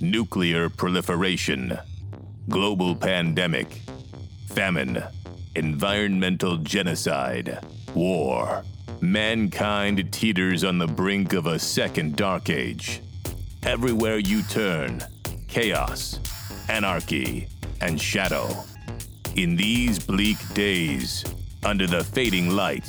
nuclear proliferation, global pandemic, famine, environmental genocide, war. Mankind teeters on the brink of a second dark age. Everywhere you turn, chaos, anarchy, and shadow. In these bleak days, under the fading light,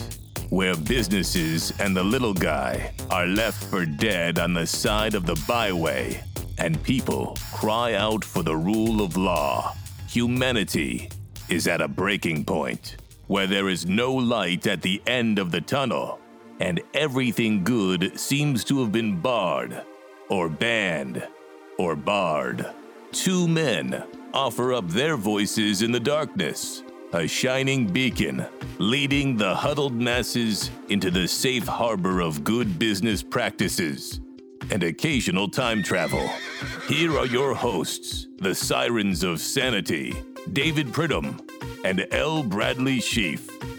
where businesses and the little guy are left for dead on the side of the byway, and people cry out for the rule of law, humanity is at a breaking point where there is no light at the end of the tunnel, and everything good seems to have been barred, or banned, or barred. Two men offer up their voices in the darkness a shining beacon leading the huddled masses into the safe harbor of good business practices and occasional time travel. Here are your hosts, the Sirens of Sanity, David Pridham and L. Bradley Sheafe.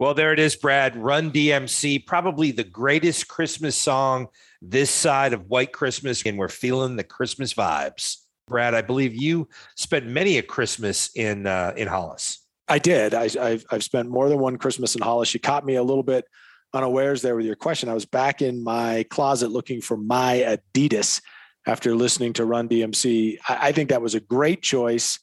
Well, there it is, Brad. Run DMC, probably the greatest Christmas song this side of White Christmas, and we're feeling the Christmas vibes. Brad, I believe you spent many a Christmas in uh, in Hollis. I did. I, have I've spent more than one Christmas in Hollis. You caught me a little bit unawares there with your question. I was back in my closet looking for my Adidas after listening to Run DMC. I, I think that was a great choice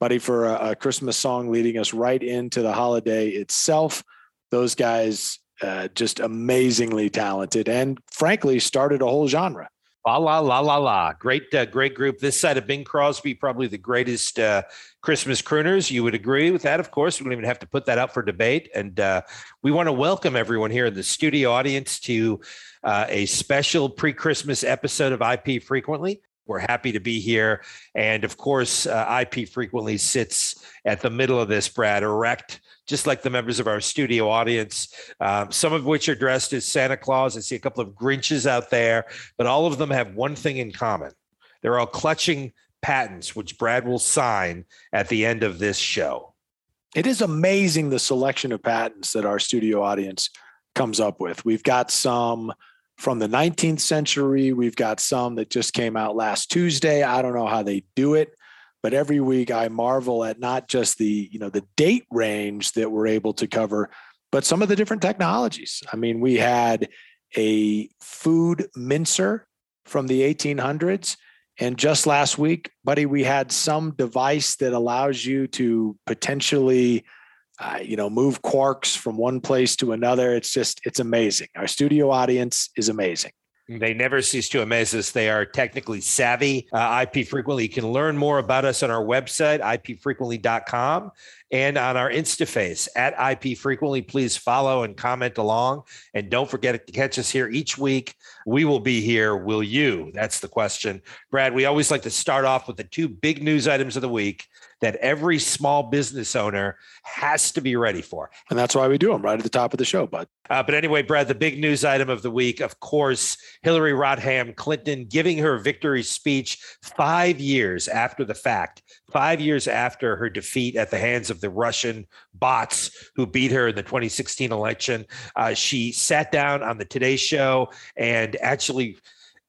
buddy, for a, a, Christmas song leading us right into the holiday itself. Those guys uh, just amazingly talented and frankly started a whole genre. La la la la la! Great, uh, great group. This side of Bing Crosby, probably the greatest uh, Christmas crooners. You would agree with that, of course. We don't even have to put that up for debate. And uh, we want to welcome everyone here in the studio audience to uh, a special pre-Christmas episode of IP Frequently. We're happy to be here. And of course, uh, IP frequently sits at the middle of this, Brad, erect, just like the members of our studio audience, um, some of which are dressed as Santa Claus. I see a couple of Grinches out there, but all of them have one thing in common they're all clutching patents, which Brad will sign at the end of this show. It is amazing the selection of patents that our studio audience comes up with. We've got some from the 19th century. We've got some that just came out last Tuesday. I don't know how they do it, but every week I marvel at not just the, you know, the date range that we're able to cover, but some of the different technologies. I mean, we had a food mincer from the 1800s. And just last week, buddy, we had some device that allows you to potentially uh, you know, move quarks from one place to another. It's just, it's amazing. Our studio audience is amazing. They never cease to amaze us. They are technically savvy. Uh, IP Frequently, you can learn more about us on our website, ipfrequently.com, and on our Instaface at IP Frequently. Please follow and comment along. And don't forget to catch us here each week. We will be here. Will you? That's the question. Brad, we always like to start off with the two big news items of the week that every small business owner has to be ready for. And that's why we do them right at the top of the show, bud. Uh, but anyway, Brad, the big news item of the week, of course, Hillary Rodham Clinton giving her victory speech five years after the fact, five years after her defeat at the hands of the Russian bots who beat her in the 2016 election. Uh, she sat down on the Today Show and actually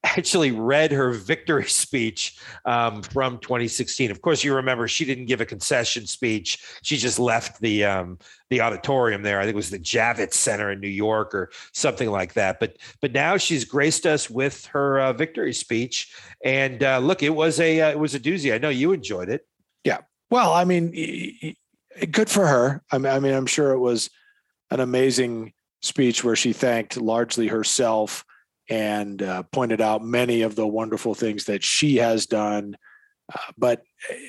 actually read her victory speech um, from 2016. Of course, you remember she didn't give a concession speech; she just left the um, the auditorium there. I think it was the Javits Center in New York or something like that. But but now she's graced us with her uh, victory speech, and uh, look, it was a uh, it was a doozy. I know you enjoyed it. Yeah. Well, I mean, good for her. I mean, I mean, I'm sure it was an amazing speech where she thanked largely herself and uh, pointed out many of the wonderful things that she has done. Uh, but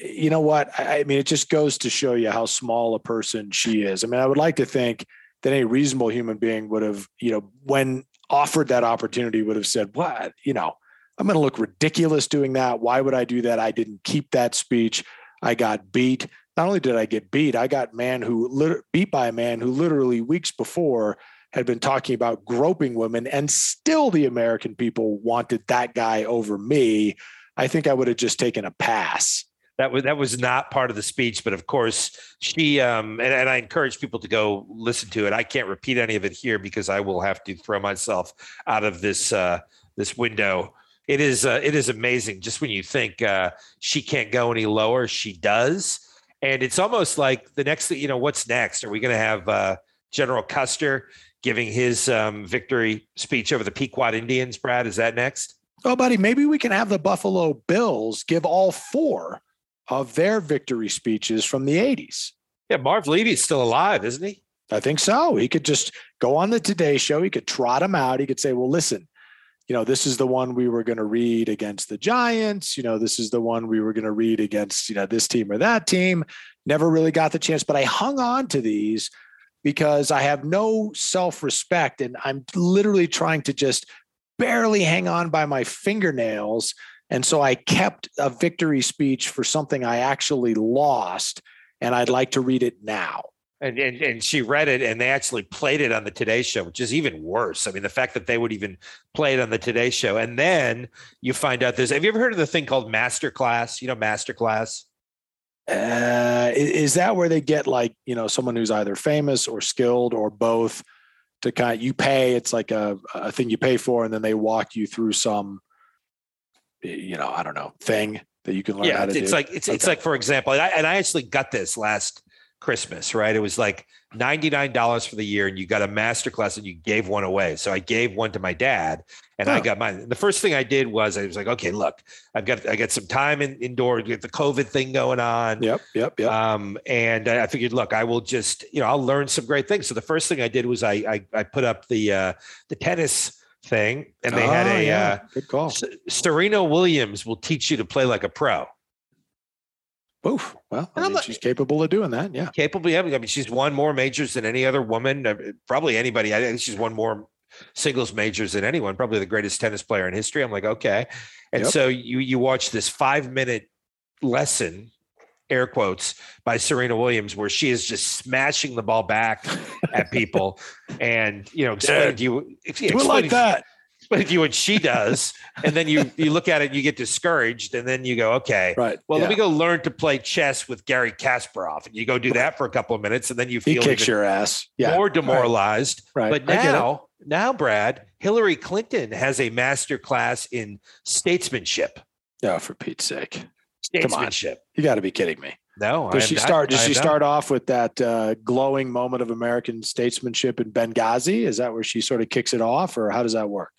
you know what? I, I, mean, it just goes to show you how small a person she is. I mean, I would like to think that any reasonable human being would have, you know, when offered that opportunity, would have said, "What? You know, I'm going to look ridiculous doing that. Why would I do that? I didn't keep that speech. I got beat. Not only did I get beat, I got man who lit- beat by a man who literally weeks before had been talking about groping women, and still the American people wanted that guy over me. I think I would have just taken a pass. That was that was not part of the speech, but of course she um, and, and I encourage people to go listen to it. I can't repeat any of it here because I will have to throw myself out of this uh, this window. It is uh, it is amazing just when you think uh, she can't go any lower, she does, and it's almost like the next thing you know. What's next? Are we going to have uh, General Custer giving his um, victory speech over the Pequot Indians? Brad, is that next? Oh, buddy, maybe we can have the Buffalo Bills give all four of their victory speeches from the 80s. Yeah, Marv Levy's still alive, isn't he? I think so. He could just go on the Today Show. He could trot him out. He could say, well, listen, you know, this is the one we were going to read against the Giants. You know, this is the one we were going to read against, you know, this team or that team. Never really got the chance, but I hung on to these because I have no self respect and I'm literally trying to just barely hang on by my fingernails and so I kept a victory speech for something I actually lost, and I'd like to read it now. And, and and she read it, and they actually played it on the Today Show, which is even worse. I mean, the fact that they would even play it on the Today Show, and then you find out there's. Have you ever heard of the thing called Masterclass? You know, Masterclass. Uh, is that where they get like you know someone who's either famous or skilled or both to kind of you pay? It's like a, a thing you pay for, and then they walk you through some you know, I don't know, thing that you can learn yeah, how to it's do? like it's okay. it's like for example, and I, and I actually got this last Christmas, right? It was like $99 for the year and you got a master class and you gave one away. So I gave one to my dad and oh. I got mine. The first thing I did was I was like, okay, look, I've got, I got some time in, indoor, get the COVID thing going on. Yep. Yep. Yep. Um, and I figured, look, I will just, you know, I'll learn some great things. So the first thing I did was I, I, I put up the, uh, the tennis thing, and they oh, had a yeah. uh, good call. Serena Williams will teach you to play like a pro. Oof. Well, I mean, she's capable of doing that. Yeah. Capable. Yeah. I mean, she's won more majors than any other woman. Uh, probably anybody. I think she's won more singles majors than anyone. Probably the greatest tennis player in history. I'm like, okay. And yep. so you you watch this five minute lesson air quotes by Serena Williams, where she is just smashing the ball back at people, and you know, explain to you, do it like that. Explain if you what she does, and then you you look at it, and you get discouraged, and then you go, okay, right. Well, yeah. let me go learn to play chess with Gary Kasparov, and you go do that for a couple of minutes, and then you feel he kicks your ass, yeah, more demoralized. Right. But now, now, Brad, Hillary Clinton has a master class in statesmanship. Oh, for Pete's sake! statesmanship. You got to be kidding me. No. Does she start? Does she start off with that uh, glowing moment of American statesmanship in Benghazi? Is that where she sort of kicks it off, or how does that work?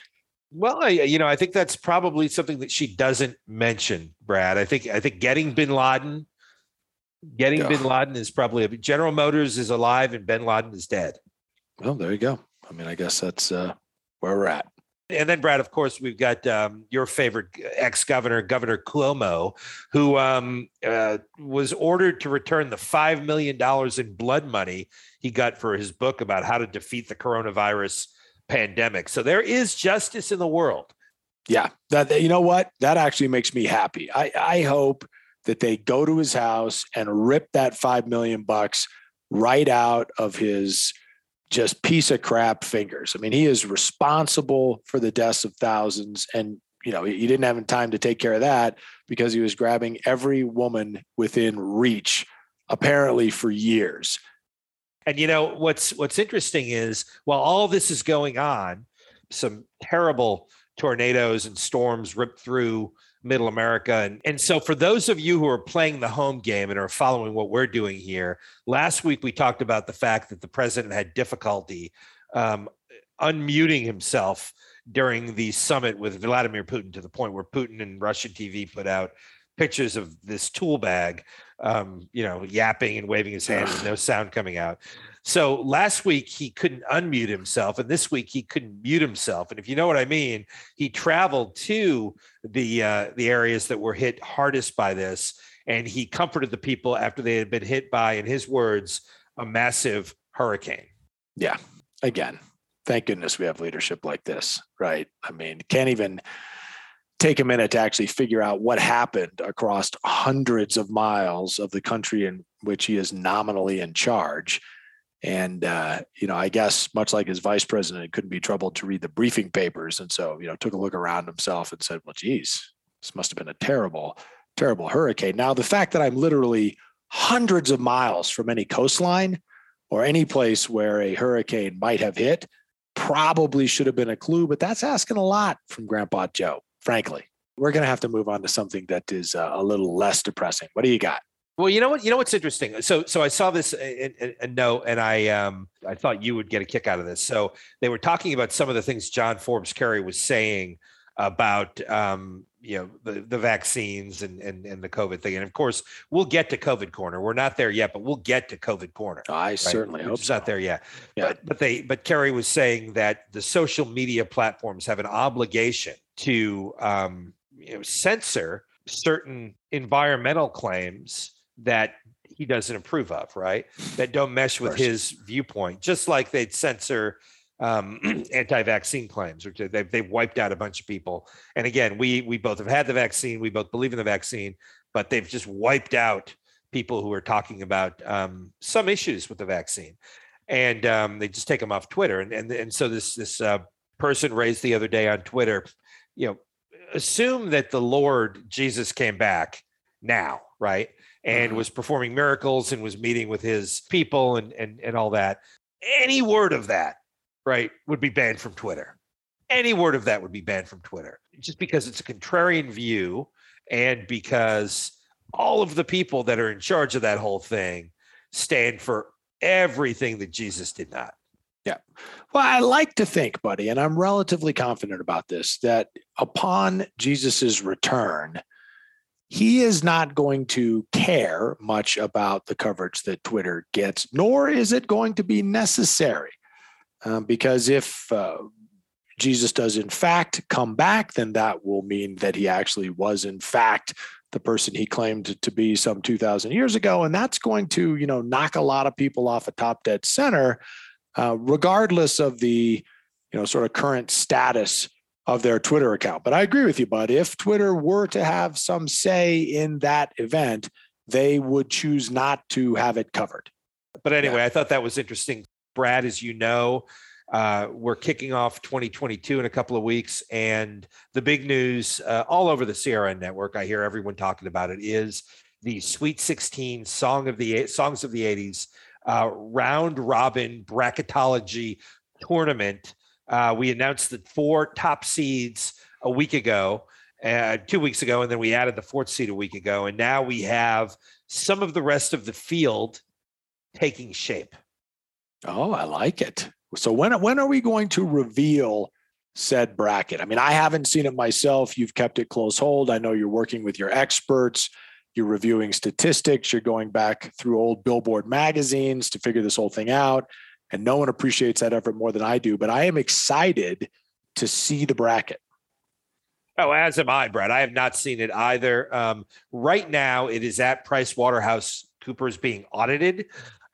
Well, I, you know, I think that's probably something that she doesn't mention, Brad. I think I think getting Bin Laden, getting Bin Laden is probably a, General Motors is alive and Bin Laden is dead. Well, there you go. I mean, I guess that's uh, where we're at. And then, Brad, of course, we've got um, your favorite ex governor, Governor Cuomo, who um, uh, was ordered to return the $5 million in blood money he got for his book about how to defeat the coronavirus pandemic. So there is justice in the world. Yeah. That, you know what? That actually makes me happy. I, I hope that they go to his house and rip that 5 million bucks right out of his just piece of crap fingers. I mean, he is responsible for the deaths of thousands. And, you know, he didn't have time to take care of that because he was grabbing every woman within reach, apparently for years. And you know what's what's interesting is while all this is going on, some terrible tornadoes and storms ripped through middle America. And, and so, for those of you who are playing the home game and are following what we're doing here, last week we talked about the fact that the president had difficulty um, unmuting himself during the summit with Vladimir Putin to the point where Putin and Russian TV put out pictures of this tool bag, um, you know, yapping and waving his hand with no sound coming out. So last week he couldn't unmute himself, and this week he couldn't mute himself. And if you know what I mean, he traveled to the uh, the areas that were hit hardest by this, and he comforted the people after they had been hit by, in his words, a massive hurricane. Yeah. Again, thank goodness we have leadership like this, right? I mean, can't even take a minute to actually figure out what happened across hundreds of miles of the country in which he is nominally in charge and, uh, you know, I guess much like his vice president, it couldn't be troubled to read the briefing papers. And so, you know, took a look around himself and said, well, geez, this must have been a terrible, terrible hurricane. Now, the fact that I'm literally hundreds of miles from any coastline or any place where a hurricane might have hit probably should have been a clue, but that's asking a lot from Grandpa Joe, frankly. We're going to have to move on to something that is uh, a little less depressing. What do you got? Well, you know what? You know what's interesting. So, so I saw this in note, and I um I thought you would get a kick out of this. So they were talking about some of the things John Forbes Kerry was saying about um you know the, the vaccines and, and and the COVID thing. And of course, we'll get to COVID corner. We're not there yet, but we'll get to COVID corner. I right? certainly hope it's so. not there yet. Yeah. But but they but Kerry was saying that the social media platforms have an obligation to um you know censor certain environmental claims that he doesn't approve of, right? That don't mesh with his viewpoint, just like they'd censor um, anti-vaccine claims, or they've, they've wiped out a bunch of people. And again, we we both have had the vaccine, we both believe in the vaccine, but they've just wiped out people who are talking about um, some issues with the vaccine, and um, they just take them off Twitter. And and and so this this uh, person raised the other day on Twitter, you know, assume that the Lord Jesus came back now, right? and uh-huh. was performing miracles and was meeting with his people and and and all that. Any word of that, right, would be banned from Twitter. Any word of that would be banned from Twitter, just because it's a contrarian view, and because all of the people that are in charge of that whole thing stand for everything that Jesus did not. Yeah. Well, I like to think, buddy, and I'm relatively confident about this, that upon Jesus's return, he is not going to care much about the coverage that Twitter gets, nor is it going to be necessary. Um, because if uh, Jesus does, in fact, come back, then that will mean that he actually was, in fact, the person he claimed to be some 2000 years ago and that's going to you know knock a lot of people off a top dead center uh, regardless of the you know sort of current status of their Twitter account. But I agree with you, bud. If Twitter were to have some say in that event, they would choose not to have it covered. But anyway, yeah. I thought that was interesting. Brad, as you know, uh, we're kicking off 2022 in a couple of weeks, and the big news uh, all over the CRN network, I hear everyone talking about it, is the Sweet 16 song of the songs of the 80s uh, round robin bracketology tournament uh, we announced the four top seeds a week ago, uh, two weeks ago, and then we added the fourth seed a week ago. And now we have some of the rest of the field taking shape. Oh, I like it. So when when are we going to reveal said bracket? I mean, I haven't seen it myself. You've kept it close hold. I know you're working with your experts. You're reviewing statistics. You're going back through old Billboard magazines to figure this whole thing out and no one appreciates that effort more than I do. But I am excited to see the bracket. Oh, as am I, Brad. I have not seen it either. Um, right now, it is at Price Waterhouse Coopers being audited.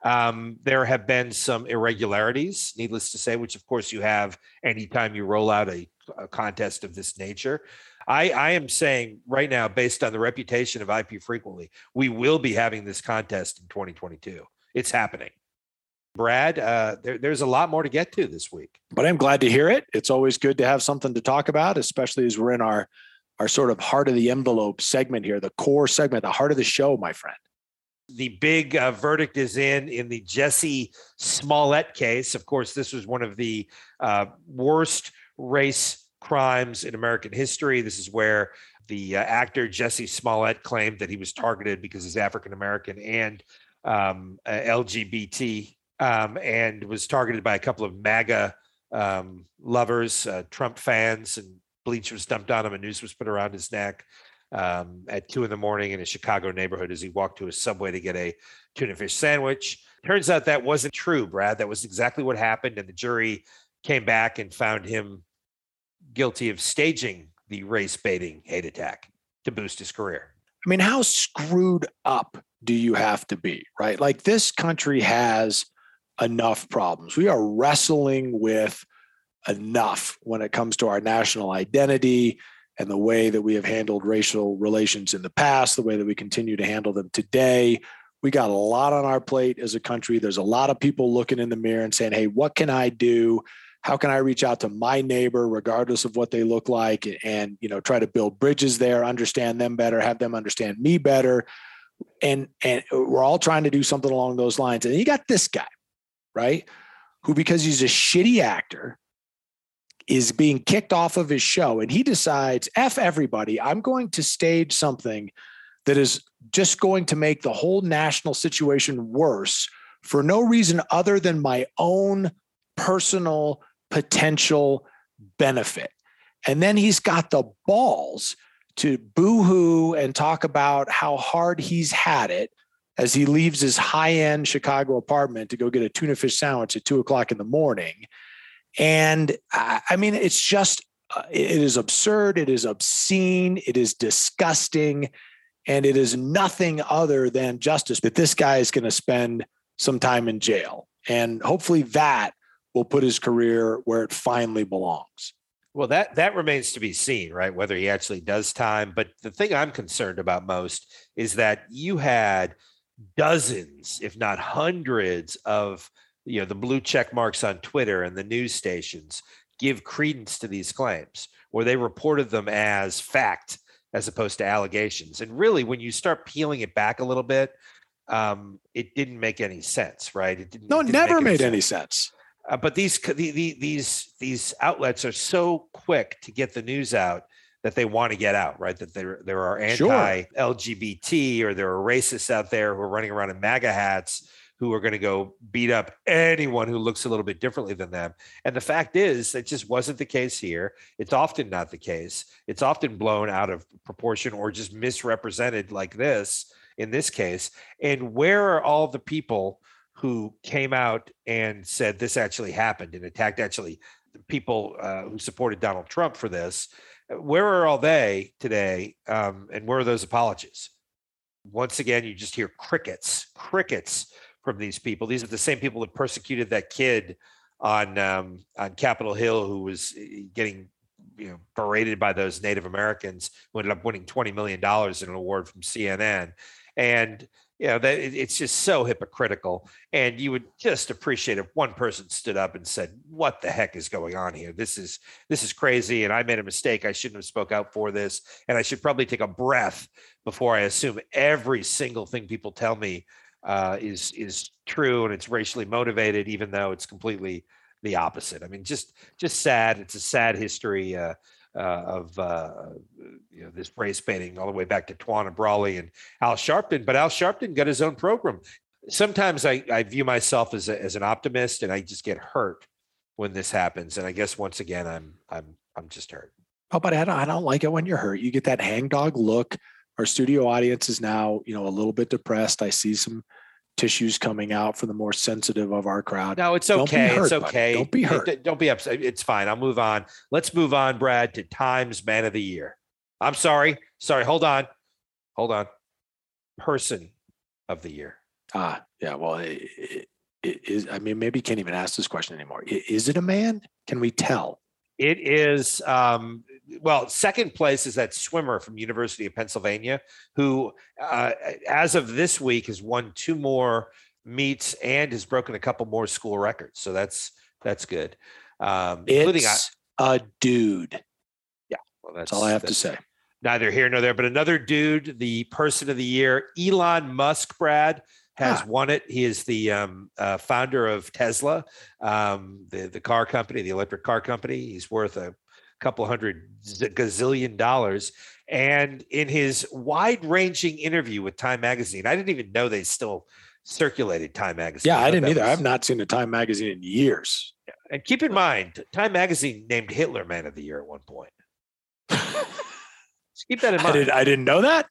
Um, there have been some irregularities, needless to say, which of course you have anytime you roll out a, a contest of this nature. I, I, am saying right now, based on the reputation of IP frequently, we will be having this contest in 2022. It's happening. Brad, uh, there, there's a lot more to get to this week. But I'm glad to hear it. It's always good to have something to talk about, especially as we're in our our sort of heart of the envelope segment here, the core segment, the heart of the show, my friend. The big uh, verdict is in in the Jussie Smollett case. Of course, this was one of the uh, worst race crimes in American history. This is where the uh, actor Jussie Smollett claimed that he was targeted because he's African American and um, LGBT um, and was targeted by a couple of MAGA um, lovers, uh, Trump fans, and bleach was dumped on him, and noose was put around his neck um, at two in the morning in a Chicago neighborhood as he walked to a subway to get a tuna fish sandwich. Turns out that wasn't true, Brad. That was exactly what happened, and the jury came back and found him guilty of staging the race baiting hate attack to boost his career. I mean, how screwed up do you have to be, right? Like this country has enough problems. We are wrestling with enough when it comes to our national identity and the way that we have handled racial relations in the past, the way that we continue to handle them today. We got a lot on our plate as a country. There's a lot of people looking in the mirror and saying, hey, what can I do how can I reach out to my neighbor, regardless of what they look like, and you know, try to build bridges there, understand them better, have them understand me better, and and we're all trying to do something along those lines. And you got this guy, right, who because he's a shitty actor is being kicked off of his show, and he decides, f everybody, I'm going to stage something that is just going to make the whole national situation worse for no reason other than my own personal potential benefit. And then he's got the balls to boohoo and talk about how hard he's had it as he leaves his high end Chicago apartment to go get a tuna fish sandwich at two o'clock in the morning. And I mean, it's just, uh, it is absurd. It is obscene. It is disgusting. And it is nothing other than justice that this guy is going to spend some time in jail. And hopefully that will put his career where it finally belongs. Well, that that remains to be seen, right? Whether he actually does time. But the thing I'm concerned about most is that you had dozens, if not hundreds, of you know the blue check marks on Twitter and the news stations give credence to these claims, where they reported them as fact as opposed to allegations. And really, when you start peeling it back a little bit, um, it didn't make any sense, right? It didn't. No, it didn't never made any sense. Uh, but these the, the, these these outlets are so quick to get the news out that they want to get out, right? That there there are anti-LGBT sure. or there are racists out there who are running around in MAGA hats who are going to go beat up anyone who looks a little bit differently than them. And the fact is, it just wasn't the case here. It's often not the case. It's often blown out of proportion or just misrepresented like this in this case. And where are all the people who came out and said this actually happened and attacked actually the people uh, who supported Donald Trump for this? Where are all they today? Um, and where are those apologies? Once again, you just hear crickets, crickets from these people. These are the same people that persecuted that kid on um, on Capitol Hill who was eh, getting you know berated by those Native Americans who ended up winning twenty million dollars in an award from CNN and you know that it's just so hypocritical. And you would just appreciate if one person stood up and said what the heck is going on here? This is this is crazy and i made a mistake. I shouldn't have spoke out for this and i should probably take a breath before i assume every single thing people tell me uh, is is true and it's racially motivated even though it's completely the opposite i mean just just sad it's a sad history uh, uh, of uh, you know this race baiting all the way back to Tawana Brawley and Al Sharpton. But Al Sharpton got his own program. Sometimes I, I view myself as a, as an optimist, and I just get hurt when this happens. And I guess once again, I'm I'm I'm just hurt. Oh, but I don't, I don't like it when you're hurt. You get that hangdog look. Our studio audience is now, you know, a little bit depressed. I see some tissues coming out for the more sensitive of our crowd. No, it's okay. Hurt, it's okay. Buddy. Don't be hurt. Don't be upset. It's fine. I'll move on. Let's move on, Brad, to Times Man of the Year. I'm sorry. Sorry. Hold on. Hold on. Person of the Year. Ah, yeah. Well, it, it, it is. I mean, maybe you can't even ask this question anymore. Is it a man? Can we tell? It is. Um, well, second place is that swimmer from University of Pennsylvania, who, uh, as of this week, has won two more meets and has broken a couple more school records. So that's that's good. Um, it's a dude. Yeah, well, that's, that's all I have to say. Neither here nor there, but another dude, the person of the year, Elon Musk, Brad has ah. won it. He is the um, uh, founder of Tesla, um, the the car company, the electric car company. He's worth a couple hundred gazillion dollars. And in his wide ranging interview with Time Magazine, I didn't even know they still circulated Time Magazine. Yeah, I, I didn't either. Was... I've not seen a Time Magazine in years. Yeah. And keep in mind, Time Magazine named Hitler Man of the Year at one point. keep that in mind. I, did, I didn't know that.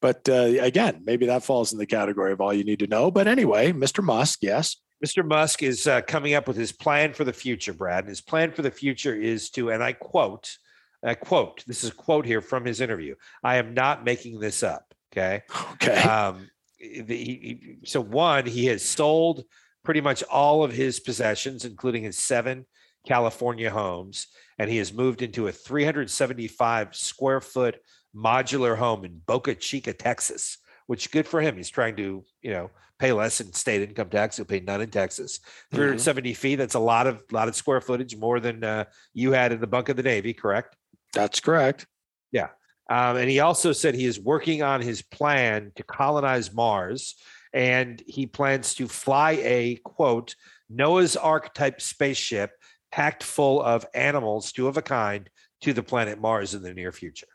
But uh, again, maybe that falls in the category of all you need to know. But anyway, Mr. Musk, yes. Mr. Musk is uh, coming up with his plan for the future, Brad. And his plan for the future is to, and I quote, I quote, this is a quote here from his interview. I am not making this up. Okay. Okay. Um, the, he, so one, he has sold pretty much all of his possessions, including his seven California homes, and he has moved into a 375 square foot modular home in Boca Chica, Texas, which is good for him. He's trying to, you know, pay less in state income tax. He'll pay none in Texas. 370 mm-hmm. feet. That's a lot of lot of square footage, more than uh, you had in the bunk of the Navy, correct? That's correct. Yeah. Um, and he also said he is working on his plan to colonize Mars, and he plans to fly a quote Noah's Ark type spaceship packed full of animals, two of a kind, to the planet Mars in the near future.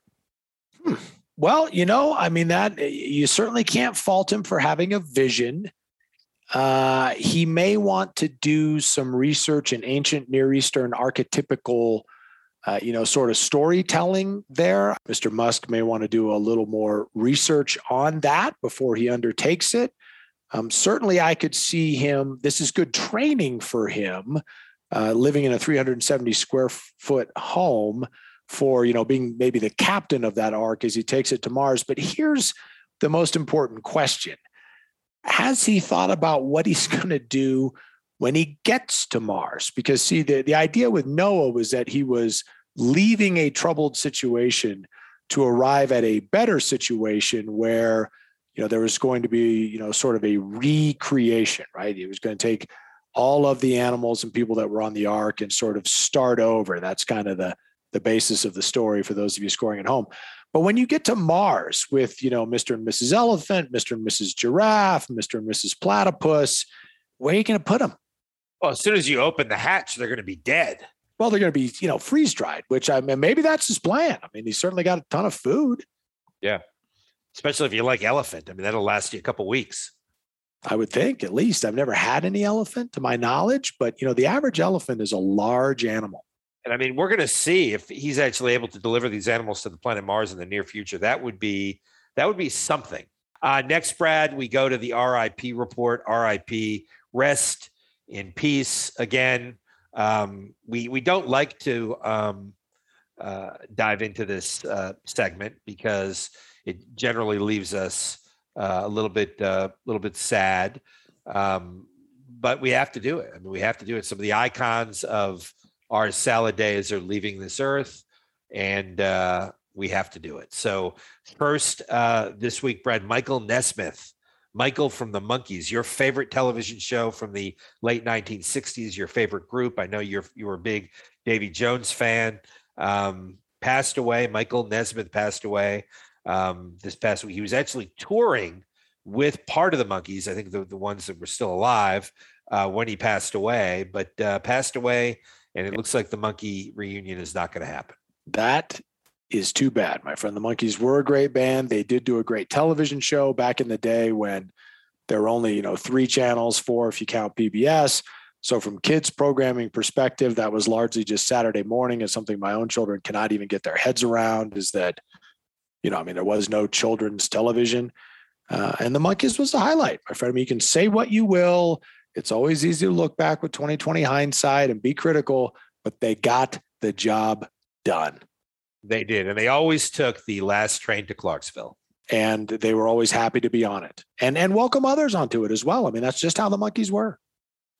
Hmm. Well, you know, I mean, that you certainly can't fault him for having a vision. Uh, he may want to do some research in ancient Near Eastern archetypical, uh, you know, sort of storytelling there. Mr. Musk may want to do a little more research on that before he undertakes it. Um, certainly, I could see him. This is good training for him, uh, living in a 370 square foot home for you know being maybe the captain of that ark as he takes it to Mars. But here's the most important question: Has he thought about what he's going to do when he gets to Mars? Because see, the, the idea with Noah was that he was leaving a troubled situation to arrive at a better situation where you know there was going to be you know sort of a recreation right he was going to take all of the animals and people that were on the ark and sort of start over that's kind of the the basis of the story for those of you scoring at home. But when you get to Mars with, you know, Mr. and Mrs. Elephant, Mr. and Mrs. Giraffe, Mr. and Mrs. Platypus, where are you going to put them? Well, as soon as you open the hatch, they're going to be dead. Well, they're going to be, you know, freeze dried, which I mean, maybe that's his plan. I mean, he's certainly got a ton of food. Yeah. Especially if you like elephant. I mean, that'll last you a couple weeks. I would think at least. I've never had any elephant to my knowledge, but you know, the average elephant is a large animal. And I mean, we're going to see if he's actually able to deliver these animals to the planet Mars in the near future. That would be that would be something. Uh, next, Brad, we go to the RIP report. RIP, rest in peace. Again, um, we we don't like to um, uh, dive into this uh, segment because it generally leaves us uh, a little bit a uh, little bit sad. Um, but we have to do it. I mean, we have to do it. Some of the icons of our salad days are leaving this earth, and uh, we have to do it. So, first uh, this week, Brad, Michael Nesmith. Michael from the Monkees, your favorite television show from the late 1960s, your favorite group. I know you're you were a big Davy Jones fan. Um, passed away. Michael Nesmith passed away um, this past week. He was actually touring with part of the Monkees. I think the, the ones that were still alive uh, when he passed away, but uh, passed away and it looks like the monkey reunion is not going to happen. That is too bad, my friend. The Monkees were a great band. They did do a great television show back in the day when there were only, you know, three channels, four if you count PBS. So from kids programming perspective, that was largely just Saturday morning is something my own children cannot even get their heads around is that, you know, I mean, there was no children's television. Uh, and the Monkees was the highlight, my friend. I mean, you can say what you will. It's always easy to look back with 2020 hindsight and be critical, but they got the job done. They did. And they always took the last train to Clarksville. And they were always happy to be on it and, and welcome others onto it as well. I mean, that's just how the Monkees were.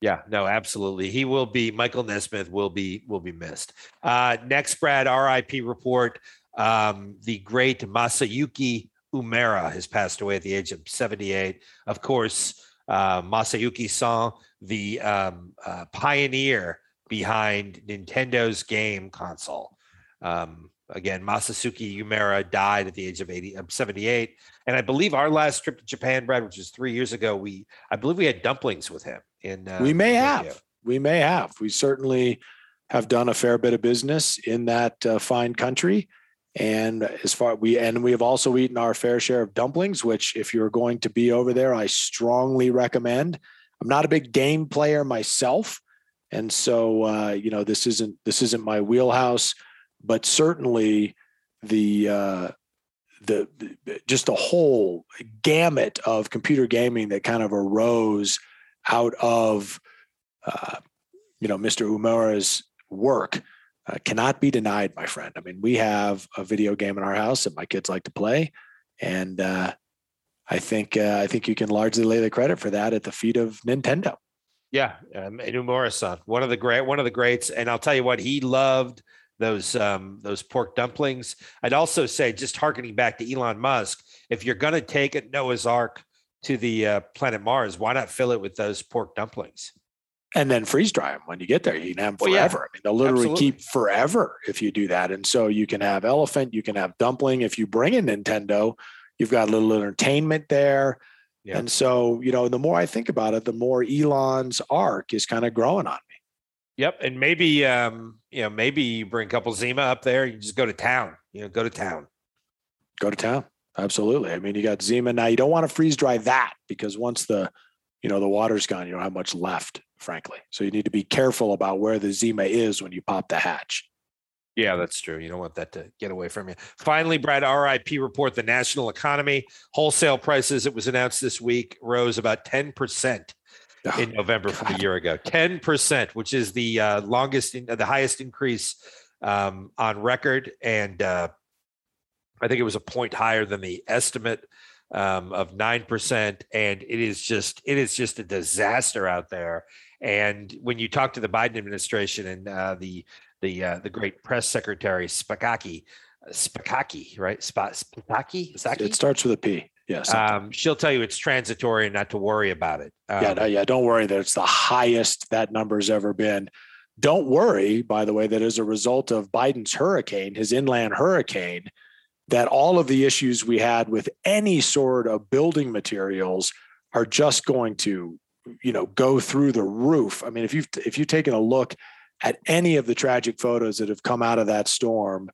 Yeah, no, absolutely. He will be Michael Nesmith will be will be missed. Uh, next, Brad, RIP report. Um, the great Masayuki Uemura has passed away at the age of 78. Of course, uh, Masayuki Son, the um, uh, pioneer behind Nintendo's game console. Um, again, Masayuki Uemura died at the age of 80, 78. And I believe our last trip to Japan, Brad, which was three years ago, we I believe we had dumplings with him. In uh, we may have, we may have, we certainly have done a fair bit of business in that uh, fine country. And as far we and we have also eaten our fair share of dumplings, which if you're going to be over there, I strongly recommend. I'm not a big game player myself, and so uh, you know this isn't this isn't my wheelhouse, but certainly the uh, the, just the whole gamut of computer gaming that kind of arose out of uh, you know Mr. Uemura's work uh, cannot be denied, my friend. I mean, we have a video game in our house that my kids like to play, and uh, I think uh, I think you can largely lay the credit for that at the feet of Nintendo. Yeah, um, Inu Morrison, one of the great, one of the greats, and I'll tell you what, he loved those um, those pork dumplings. I'd also say, just harkening back to Elon Musk, if you're going to take a Noah's Ark to the uh, planet Mars, why not fill it with those pork dumplings? And then freeze dry them when you get there. You can have them forever. Well, yeah. I mean, they'll literally Absolutely. keep forever if you do that. And so you can have elephant, you can have dumpling. If you bring in Nintendo, you've got a little entertainment there. Yeah. And so, you know, the more I think about it, the more Elon's ark is kind of growing on me. Yep. And maybe, um, you know, maybe you bring a couple Zima up there. You just go to town, you know, go to town. Go to town. Absolutely. I mean, you got Zima now. You don't want to freeze dry that because once the, you know, the water's gone, you don't have much left frankly. So you need to be careful about where the Zima is when you pop the hatch. Yeah, that's true. You don't want that to get away from you. Finally, Brad, RIP report the national economy. Wholesale prices, it was announced this week, rose about 10% oh, in November God. from a year ago. 10%, which is the uh, longest, in, uh, the highest increase um, on record. And uh, I think it was a point higher than the estimate um, of 9%. And it is just, it is just a disaster out there. And when you talk to the Biden administration and uh, the the uh, the great press secretary Spakaki, Spakaki, right? Sp- Spakaki? It starts with a P. Yes. Um, she'll tell you it's transitory and not to worry about it. Um, yeah, no, yeah. Don't worry that it's the highest that number's ever been. Don't worry, by the way, that as a result of Biden's hurricane, his inland hurricane, that all of the issues we had with any sort of building materials are just going to you know go through the roof. I mean if you've if you've taken a look at any of the tragic photos that have come out of that storm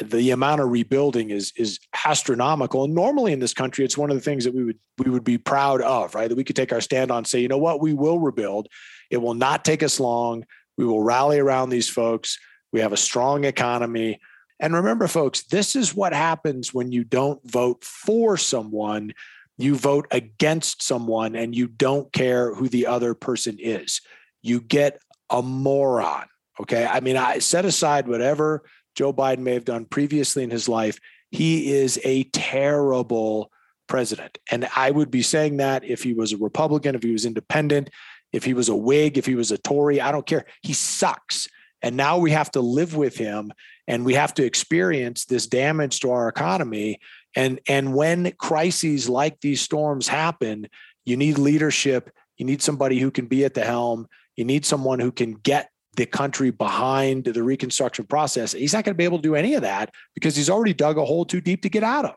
the amount of rebuilding is is astronomical. And normally in this country it's one of the things that we would we would be proud of right? That we could take our stand on say you know what? We will rebuild. It will not take us long. We will rally around these folks. We have a strong economy and remember folks this is what happens when you don't vote for someone you vote against someone and you don't care who the other person is. You get a moron. Okay. I mean, I set aside whatever Joe Biden may have done previously in his life. He is a terrible president. And I would be saying that if he was a Republican, if he was independent, if he was a Whig, if he was a Tory, I don't care. He sucks. And now we have to live with him and we have to experience this damage to our economy and and when crises like these storms happen, you need leadership. You need somebody who can be at the helm. You need someone who can get the country behind the reconstruction process. He's not going to be able to do any of that because he's already dug a hole too deep to get out of.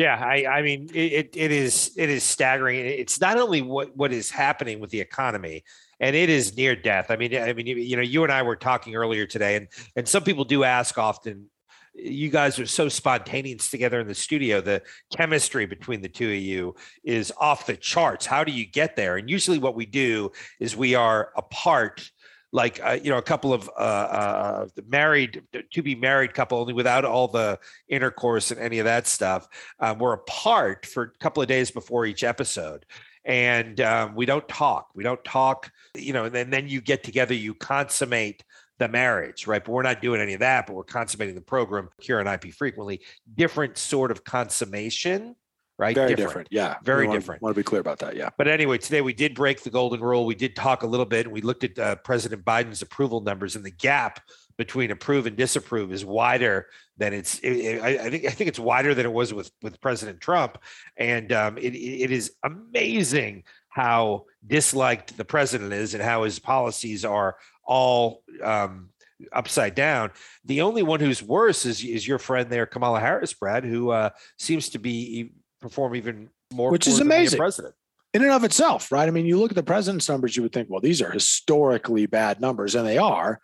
Yeah, I, I mean, it, it is it is staggering. It's not only what what is happening with the economy, and it is near death. I mean, I mean, you know, you and I were talking earlier today, and and some people do ask often, you guys are so spontaneous together in the studio. The chemistry between the two of you is off the charts. How do you get there? And usually, what we do is we are apart like uh, you know a couple of uh, uh, married to be married couple only without all the intercourse and any of that stuff um, we're apart for a couple of days before each episode and um, we don't talk we don't talk you know and then, then you get together you consummate the marriage, right? But we're not doing any of that, but we're consummating the program, here on IP frequently. Different sort of consummation, right? Very different. different. Yeah. Very want, different. Want to be clear about that. Yeah. But anyway, today we did break the golden rule. We did talk a little bit and we looked at uh, President Biden's approval numbers and the gap between approve and disapprove is wider than it's. It, it, I, I, think I think it's wider than it was with with President Trump, and um, it, it is amazing how disliked the president is and how his policies are all um, upside down. The only one who's worse is is your friend there, Kamala Harris, Brad, who uh, seems to be perform even more, which is amazing. President in and of itself, right? I mean, you look at the president's numbers, you would think, well, these are historically bad numbers, and they are.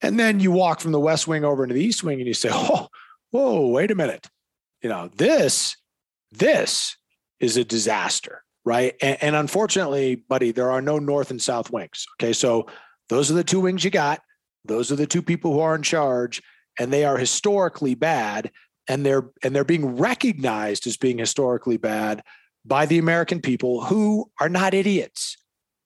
And then you walk from the West Wing over into the East Wing, and you say, oh, whoa, wait a minute, you know, this, this is a disaster, right? And, and unfortunately, buddy, there are no North and South wings. Okay, so those are the two wings you got. Those are the two people who are in charge, and they are historically bad, and they're and they're being recognized as being historically bad by the American people who are not idiots.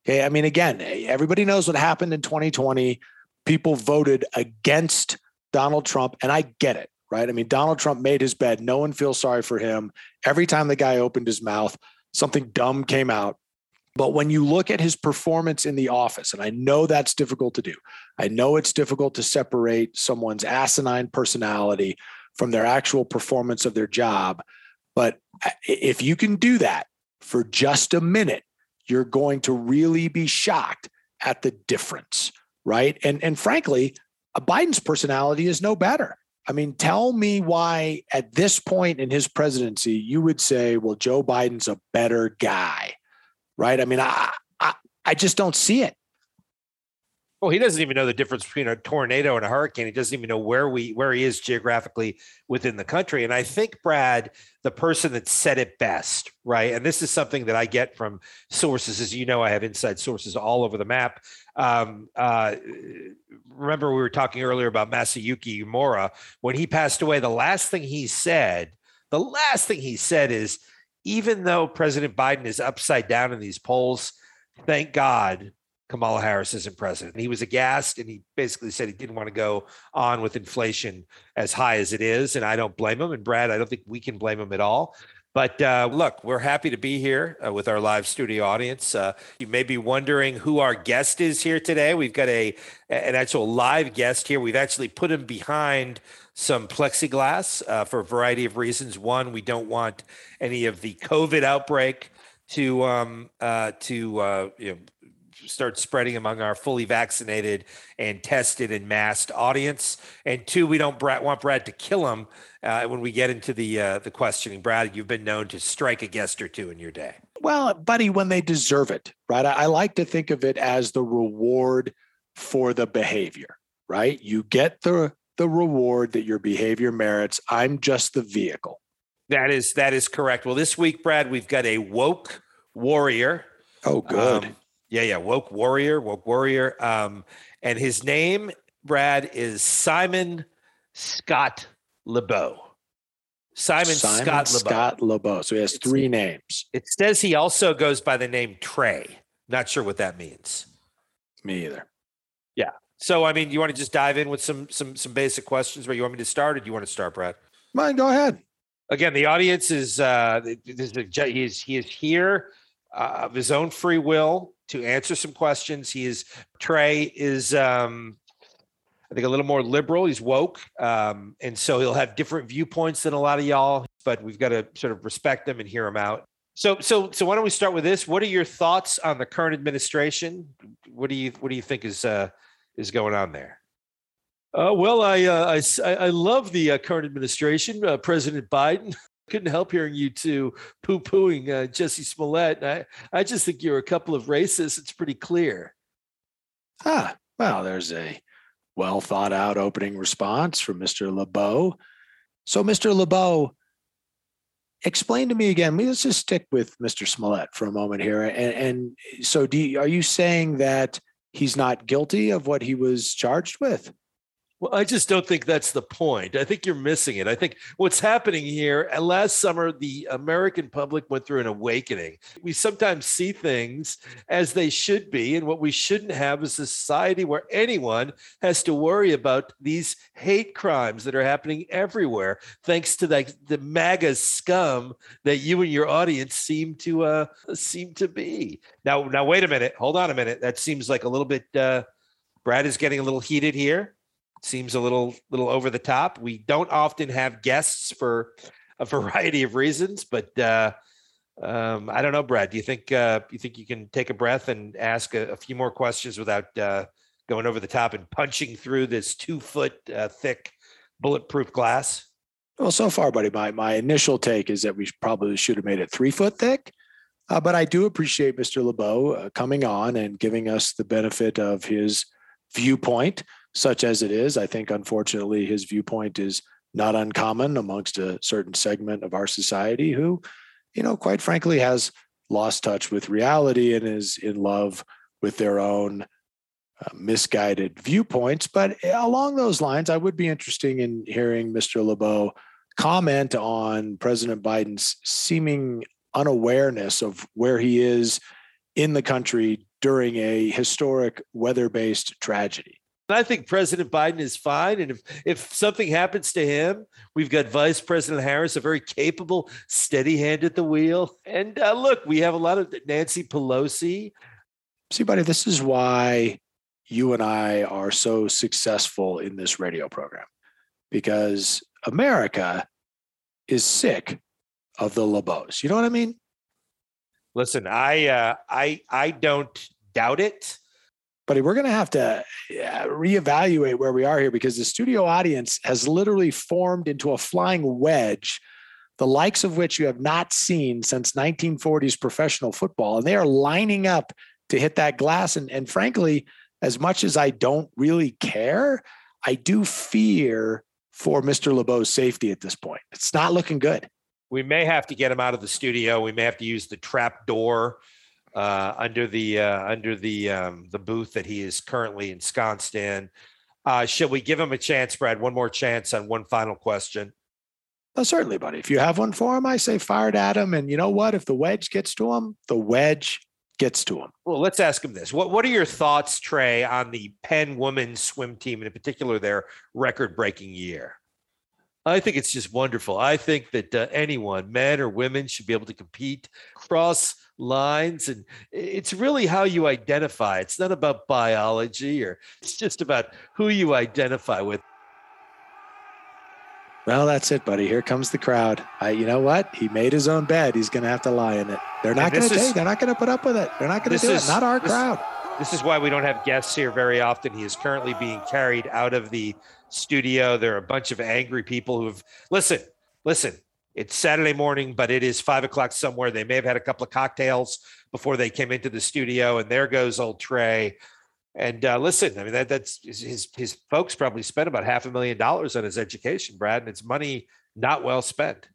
Okay, I mean, again, eh, everybody knows what happened in 2020. People voted against Donald Trump, and I get it, right? I mean, Donald Trump made his bed. No one feels sorry for him. Every time the guy opened his mouth, something dumb came out. But when you look at his performance in the office, and I know that's difficult to do, I know it's difficult to separate someone's asinine personality from their actual performance of their job. But if you can do that for just a minute, you're going to really be shocked at the difference, right? And and frankly, Biden's personality is no better. I mean, tell me why at this point in his presidency you would say, well, Joe Biden's a better guy, right? I mean, I I, I just don't see it. Well, he doesn't even know the difference between a tornado and a hurricane. He doesn't even know where we where he is geographically within the country. And I think Brad, the person that said it best, right? And this is something that I get from sources, as you know, I have inside sources all over the map. Um, uh, remember, we were talking earlier about Masayuki Uemura when he passed away. The last thing he said, the last thing he said is, even though President Biden is upside down in these polls, thank God Kamala Harris isn't president. And He was aghast and he basically said he didn't want to go on with inflation as high as it is. And I don't blame him. And Brad, I don't think we can blame him at all. But uh, look, we're happy to be here uh, with our live studio audience. Uh, you may be wondering who our guest is here today. We've got a an actual live guest here. We've actually put him behind some plexiglass uh, for a variety of reasons. One, we don't want any of the COVID outbreak to um, uh, to uh, you know start spreading among our fully vaccinated and tested and masked audience. And two, we don't want Brad to kill him uh, when we get into the uh, the questioning. Brad, you've been known to strike a guest or two in your day. Well, buddy, when they deserve it, right? I, I like to think of it as the reward for the behavior, right? You get the the reward that your behavior merits. I'm just the vehicle. That is that is correct. Well, this week, Brad, we've got a woke warrior. Oh, good. Um, yeah, yeah, woke warrior, woke warrior. Um, and his name, Brad, is Simon Scott LeBeau. Simon, Simon Scott, Scott LeBeau. So he has it's, three names. It says he also goes by the name Trey. Not sure what that means. Me either. Yeah. So I mean, you want to just dive in with some some some basic questions? Where you want me to start, or do you want to start, Brad? Mine, go ahead. Again, the audience is uh, he is he is here uh, of his own free will to answer some questions. He is Trey is um, I think a little more liberal. He's woke, um, and so he'll have different viewpoints than a lot of y'all. But we've got to sort of respect them and hear them out. So, so, so why don't we start with this? What are your thoughts on the current administration? What do you what do you think is uh, is going on there? Uh, well, I, uh, I I love the uh, current administration, uh, President Biden. Couldn't help hearing you two poo pooing uh, Jussie Smollett. I, I just think you're a couple of racists. It's pretty clear. Ah, well, there's a well thought out opening response from Mr. LeBeau. So, Mr. LeBeau, explain to me again. Let's just stick with Mr. Smollett for a moment here. And, and so, do you, are you saying that he's not guilty of what he was charged with? Well, I just don't think that's the point. I think you're missing it. I think what's happening here, uh, last summer, the American public went through an awakening. We sometimes see things as they should be. And what we shouldn't have is a society where anyone has to worry about these hate crimes that are happening everywhere, thanks to the, the MAGA scum that you and your audience seem to uh, seem to be. Now, now, wait a minute. Hold on a minute. That seems like a little bit. Uh, Brad is getting a little heated here seems a little little over the top. We don't often have guests for a variety of reasons, but uh, um, I don't know, Brad. Do you think uh, you think you can take a breath and ask a, a few more questions without uh, going over the top and punching through this two foot uh, thick bulletproof glass? Well, so far, buddy, my my initial take is that we probably should have made it three foot thick. Uh, but I do appreciate Mr. LeBeau uh, coming on and giving us the benefit of his viewpoint such as it is. I think, unfortunately, his viewpoint is not uncommon amongst a certain segment of our society who, you know, quite frankly, has lost touch with reality and is in love with their own uh, misguided viewpoints. But along those lines, I would be interested in hearing Mr. LeBeau comment on President Biden's seeming unawareness of where he is in the country during a historic weather based tragedy. I think President Biden is fine. And if, if something happens to him, we've got Vice President Harris, a very capable, steady hand at the wheel. And uh, look, we have a lot of Nancy Pelosi. See, buddy, this is why you and I are so successful in this radio program because America is sick of the LeBeaus. You know what I mean? Listen, I uh, I I don't doubt it. But we're going to have to reevaluate where we are here because the studio audience has literally formed into a flying wedge, the likes of which you have not seen since 1940s professional football. And they are lining up to hit that glass. And, and frankly, as much as I don't really care, I do fear for Mr. LeBeau's safety at this point. It's not looking good. We may have to get him out of the studio. We may have to use the trap door uh, under the uh, under the um, the booth that he is currently ensconced in. Uh, should we give him a chance, Brad? One more chance on one final question. Oh, certainly, buddy. If you have one for him, I say fire it at him. And you know what? If the wedge gets to him, the wedge gets to him. Well, let's ask him this. What What are your thoughts, Trey, on the Penn women's swim team, and in particular their record breaking year? I think it's just wonderful. I think that uh, anyone, men or women, should be able to compete cross lines and it's really how you identify. It's not about biology or it's just about who you identify with. Well that's it buddy. Here comes the crowd. I, you know what? He made his own bed. He's gonna have to lie in it. They're not gonna take they're not gonna put up with it. They're not gonna do is, it not our this, crowd. this is why we don't have guests here very often. He is currently being carried out of the studio there are a bunch of angry people who've listen listen it's Saturday morning, but it is five o'clock somewhere. They may have had a couple of cocktails before they came into the studio, and there goes old Trey. And uh, listen, I mean that that's his his folks probably spent about half a million dollars on his education, Brad, and it's money not well spent.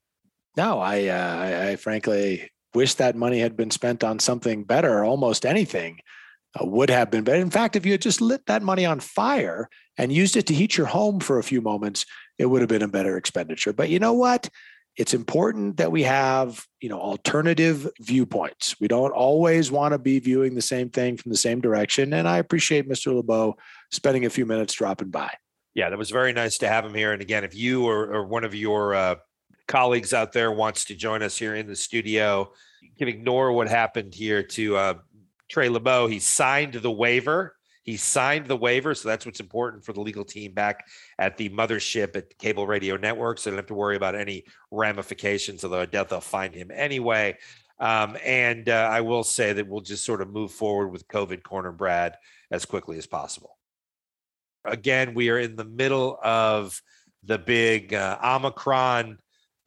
No, I, uh, I, I frankly wish that money had been spent on something better. Almost anything uh, would have been better. In fact, if you had just lit that money on fire and used it to heat your home for a few moments, it would have been a better expenditure. But you know what? it's important that we have you know alternative viewpoints we don't always want to be viewing the same thing from the same direction and i appreciate mr lebeau spending a few minutes dropping by yeah that was very nice to have him here and again if you or, or one of your uh, colleagues out there wants to join us here in the studio you can ignore what happened here to uh, trey lebeau he signed the waiver he signed the waiver, so that's what's important for the legal team back at the mothership at Cable Radio Network. So they don't have to worry about any ramifications, although I doubt they'll find him anyway. Um, and uh, I will say that we'll just sort of move forward with COVID corner Brad as quickly as possible. Again, we are in the middle of the big uh, Omicron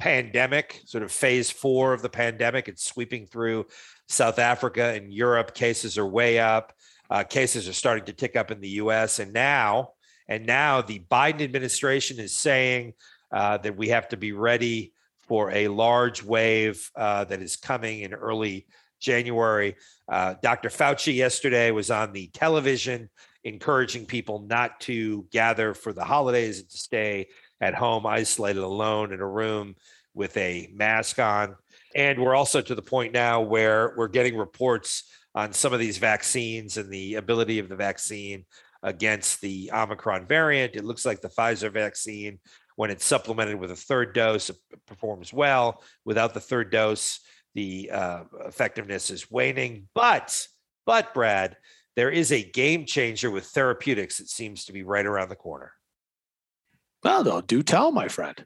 pandemic, sort of phase four of the pandemic. It's sweeping through South Africa and Europe. Cases are way up. Uh, cases are starting to tick up in the U.S. and now, and now the Biden administration is saying uh, that we have to be ready for a large wave uh, that is coming in early January. Uh, Dr. Fauci yesterday was on the television encouraging people not to gather for the holidays and to stay at home, isolated alone in a room with a mask on. And we're also to the point now where we're getting reports on some of these vaccines and the ability of the vaccine against the Omicron variant. It looks like the Pfizer vaccine, when it's supplemented with a third dose, performs well. Without the third dose, the uh, effectiveness is waning. But, but Brad, there is a game changer with therapeutics that seems to be right around the corner. Well, though, do tell, my friend.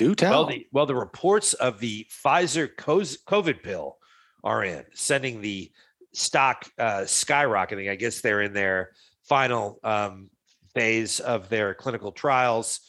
Do tell. Well, the, well, the reports of the Pfizer COVID pill are in, sending the stock uh, skyrocketing. I guess they're in their final um, phase of their clinical trials,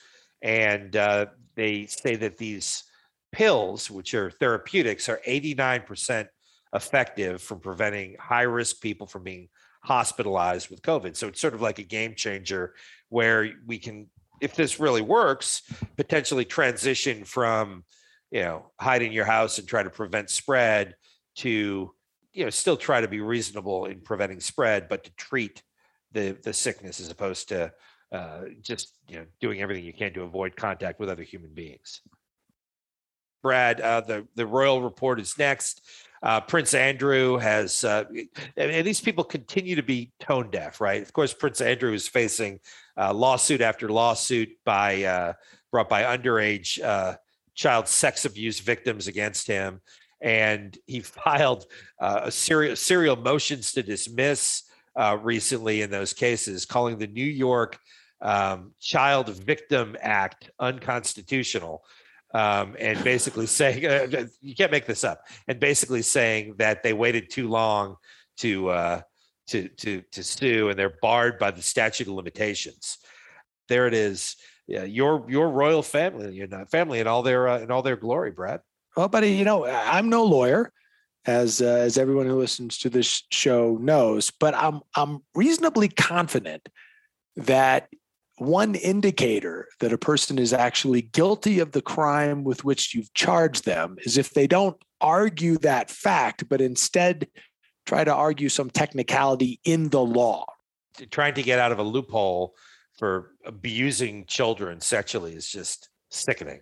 and uh, they say that these pills, which are therapeutics, are 89% effective from preventing high risk people from being hospitalized with COVID. So it's sort of like a game changer where we can, if this really works, potentially transition from, you know, hide in your house and try to prevent spread to you know still try to be reasonable in preventing spread, but to treat the the sickness as opposed to uh, just you know doing everything you can to avoid contact with other human beings. Brad, uh, the the royal report is next. Uh, Prince Andrew has, uh, and these people continue to be tone deaf, right? Of course, Prince Andrew is facing uh, lawsuit after lawsuit by uh, brought by underage uh, child sex abuse victims against him and he filed uh, a serial serial motions to dismiss recently in those cases, calling the New York um, Child Victim Act unconstitutional. Um, and basically saying uh, you can't make this up, and basically saying that they waited too long to uh, to to to sue, and they're barred by the statute of limitations. There it is. Yeah, your your royal family, you know, family in all their uh, in all their glory, Brad. Well, buddy, you know, I'm no lawyer, as uh, as everyone who listens to this show knows, but I'm I'm reasonably confident that one indicator that a person is actually guilty of the crime with which you've charged them is if they don't argue that fact, but instead try to argue some technicality in the law. Trying to get out of a loophole for abusing children sexually is just sickening.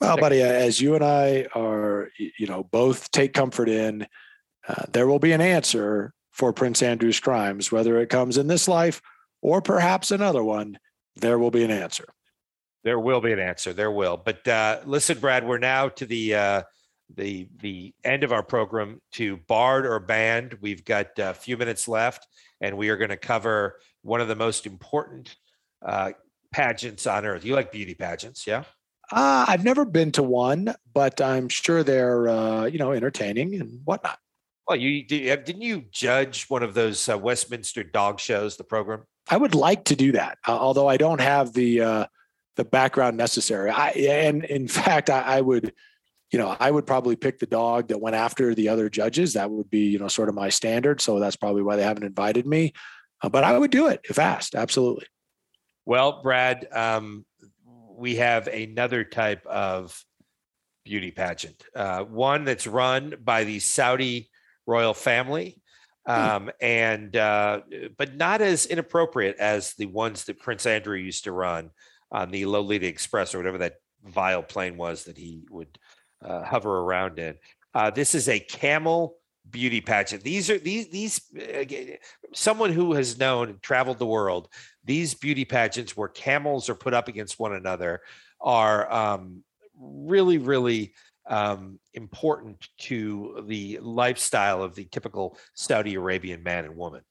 Well, buddy, as you and I are, you know, both take comfort in, uh, there will be an answer for Prince Andrew's crimes, whether it comes in this life or perhaps another one. There will be an answer. There will be an answer. There will. But uh, listen, Brad, we're now to the uh, the the end of our program to barred or banned. We've got a few minutes left, and we are going to cover one of the most important uh, pageants on earth. You like beauty pageants, yeah? Uh, I've never been to one, but I'm sure they're uh, you know entertaining and whatnot. Well, you didn't you judge one of those uh, Westminster dog shows, the program? I would like to do that, uh, although I don't have the uh, the background necessary. I and in fact, I, I would, you know, I would probably pick the dog that went after the other judges. That would be you know sort of my standard. So that's probably why they haven't invited me. Uh, but I would do it if asked. Absolutely. Well, Brad, um, we have another type of beauty pageant, uh, one that's run by the Saudi royal family. Um, and uh, but not as inappropriate as the ones that Prince Andrew used to run on the Lolita Express or whatever that vile plane was that he would uh, hover around in. Uh, this is a camel beauty pageant. These are these these uh, someone who has known and traveled the world. These beauty pageants where camels are put up against one another are um, really really um, important to the lifestyle of the typical Saudi Arabian man and woman.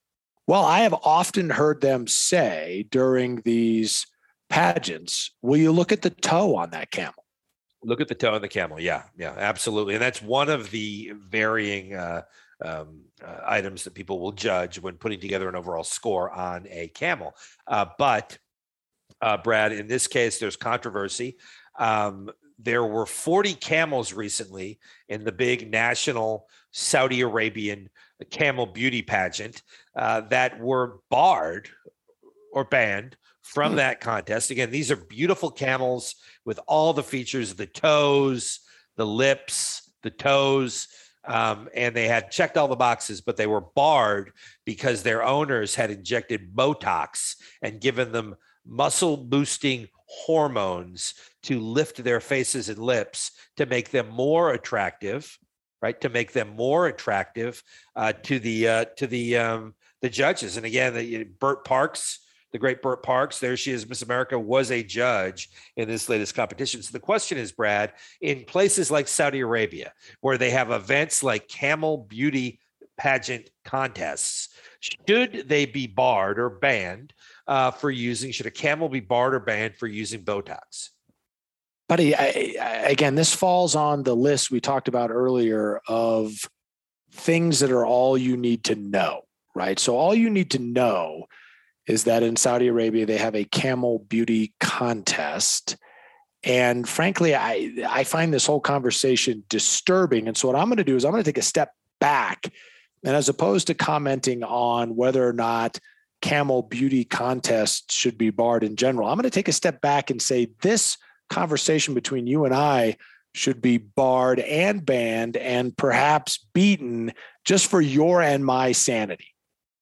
Well, I have often heard them say during these pageants, "Will you look at the toe on that camel?" Look at the toe on the camel. Yeah, yeah, absolutely. And that's one of the varying uh, um, uh, items that people will judge when putting together an overall score on a camel. Uh, but, uh, Brad, in this case, there's controversy. Um, there were 40 camels recently in the big national Saudi Arabian camel beauty pageant uh, that were barred or banned from hmm. that contest. Again, these are beautiful camels with all the features the toes, the lips, the toes. Um, and they had checked all the boxes, but they were barred because their owners had injected Botox and given them muscle boosting hormones to lift their faces and lips to make them more attractive, right? To make them more attractive uh, to the uh, to the um, the judges. And again, the, Bert Parks the great Bert Parks. There she is. Miss America was a judge in this latest competition. So the question is, Brad, in places like Saudi Arabia, where they have events like camel beauty pageant contests, should they be barred or banned uh, for using? Should a camel be barred or banned for using Botox? Buddy, I, I, again, this falls on the list we talked about earlier of things that are all you need to know, right? So all you need to know is that in Saudi Arabia they have a camel beauty contest. And frankly, I, I find this whole conversation disturbing. And so, what I'm going to do is I'm going to take a step back. And as opposed to commenting on whether or not camel beauty contests should be barred in general, I'm going to take a step back and say this conversation between you and I should be barred and banned and perhaps beaten just for your and my sanity.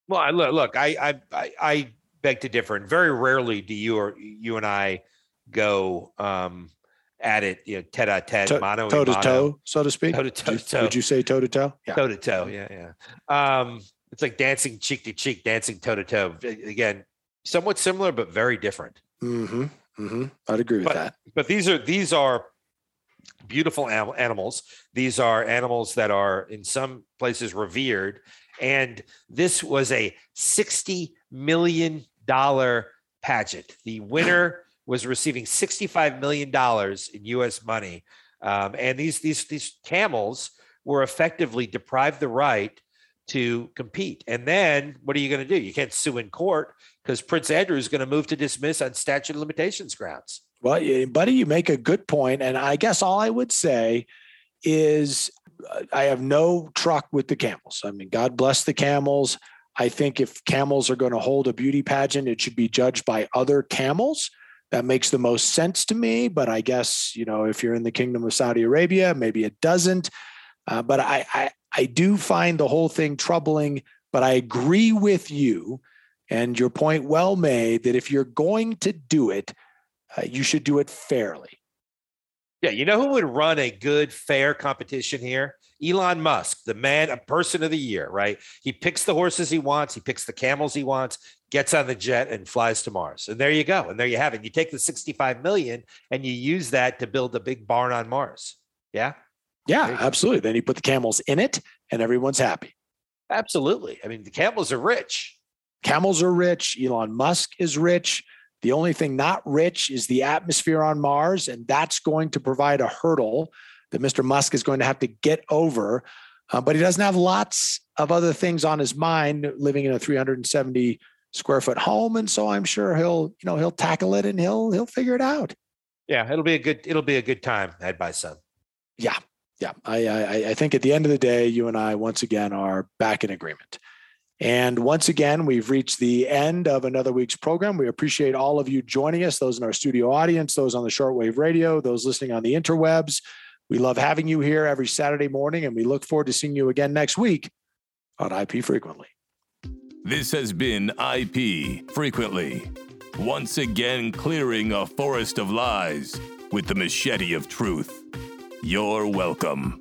Well, I, look, look, I, I, I beg to differ, and very rarely do you or you and I go um, at it, you know, tete a tete, mano toe to toe, so to speak. Toe to toe. Would you say toe to toe? Toe to toe. Yeah, yeah. Um, it's like dancing cheek to cheek, dancing toe to toe. Again, somewhat similar, but very different. Mm-hmm. Mm-hmm. I'd agree with but, that. But these are these are beautiful animals. These are animals that are in some places revered and this was a $60 million pageant. The winner was receiving $65 million in US money. Um, and these, these, these camels were effectively deprived the right to compete. And then what are you going to do? You can't sue in court because Prince Andrew is going to move to dismiss on statute of limitations grounds. Well, buddy, you make a good point, and I guess all I would say is uh, I have no truck with the camels. I mean, God bless the camels. I think if camels are going to hold a beauty pageant, it should be judged by other camels. That makes the most sense to me. But I guess, you know, if you're in the kingdom of Saudi Arabia, maybe it doesn't. Uh, but I, I, I do find the whole thing troubling. But I agree with you and your point well made that if you're going to do it, uh, you should do it fairly. Yeah, you know who would run a good, fair competition here? Elon Musk, the man, a person of the year, right? He picks the horses he wants, he picks the camels he wants, gets on the jet and flies to Mars. And there you go. And there you have it. You take the 65 million and you use that to build a big barn on Mars. Yeah. Yeah, absolutely. Then you put the camels in it and everyone's happy. Absolutely. I mean, the camels are rich. Camels are rich. Elon Musk is rich. The only thing not rich is the atmosphere on Mars, and that's going to provide a hurdle that Mr. Musk is going to have to get over. Uh, but he doesn't have lots of other things on his mind living in a 370 square foot home. And so I'm sure he'll, you know, he'll tackle it and he'll he'll figure it out. Yeah, it'll be a good it'll be a good time had by some. Yeah. Yeah. I, I I think at the end of the day, you and I once again are back in agreement. And once again, we've reached the end of another week's program. We appreciate all of you joining us, those in our studio audience, those on the shortwave radio, those listening on the interwebs. We love having you here every Saturday morning, and we look forward to seeing you again next week on IP Frequently. This has been IP Frequently, once again clearing a forest of lies with the machete of truth. You're welcome.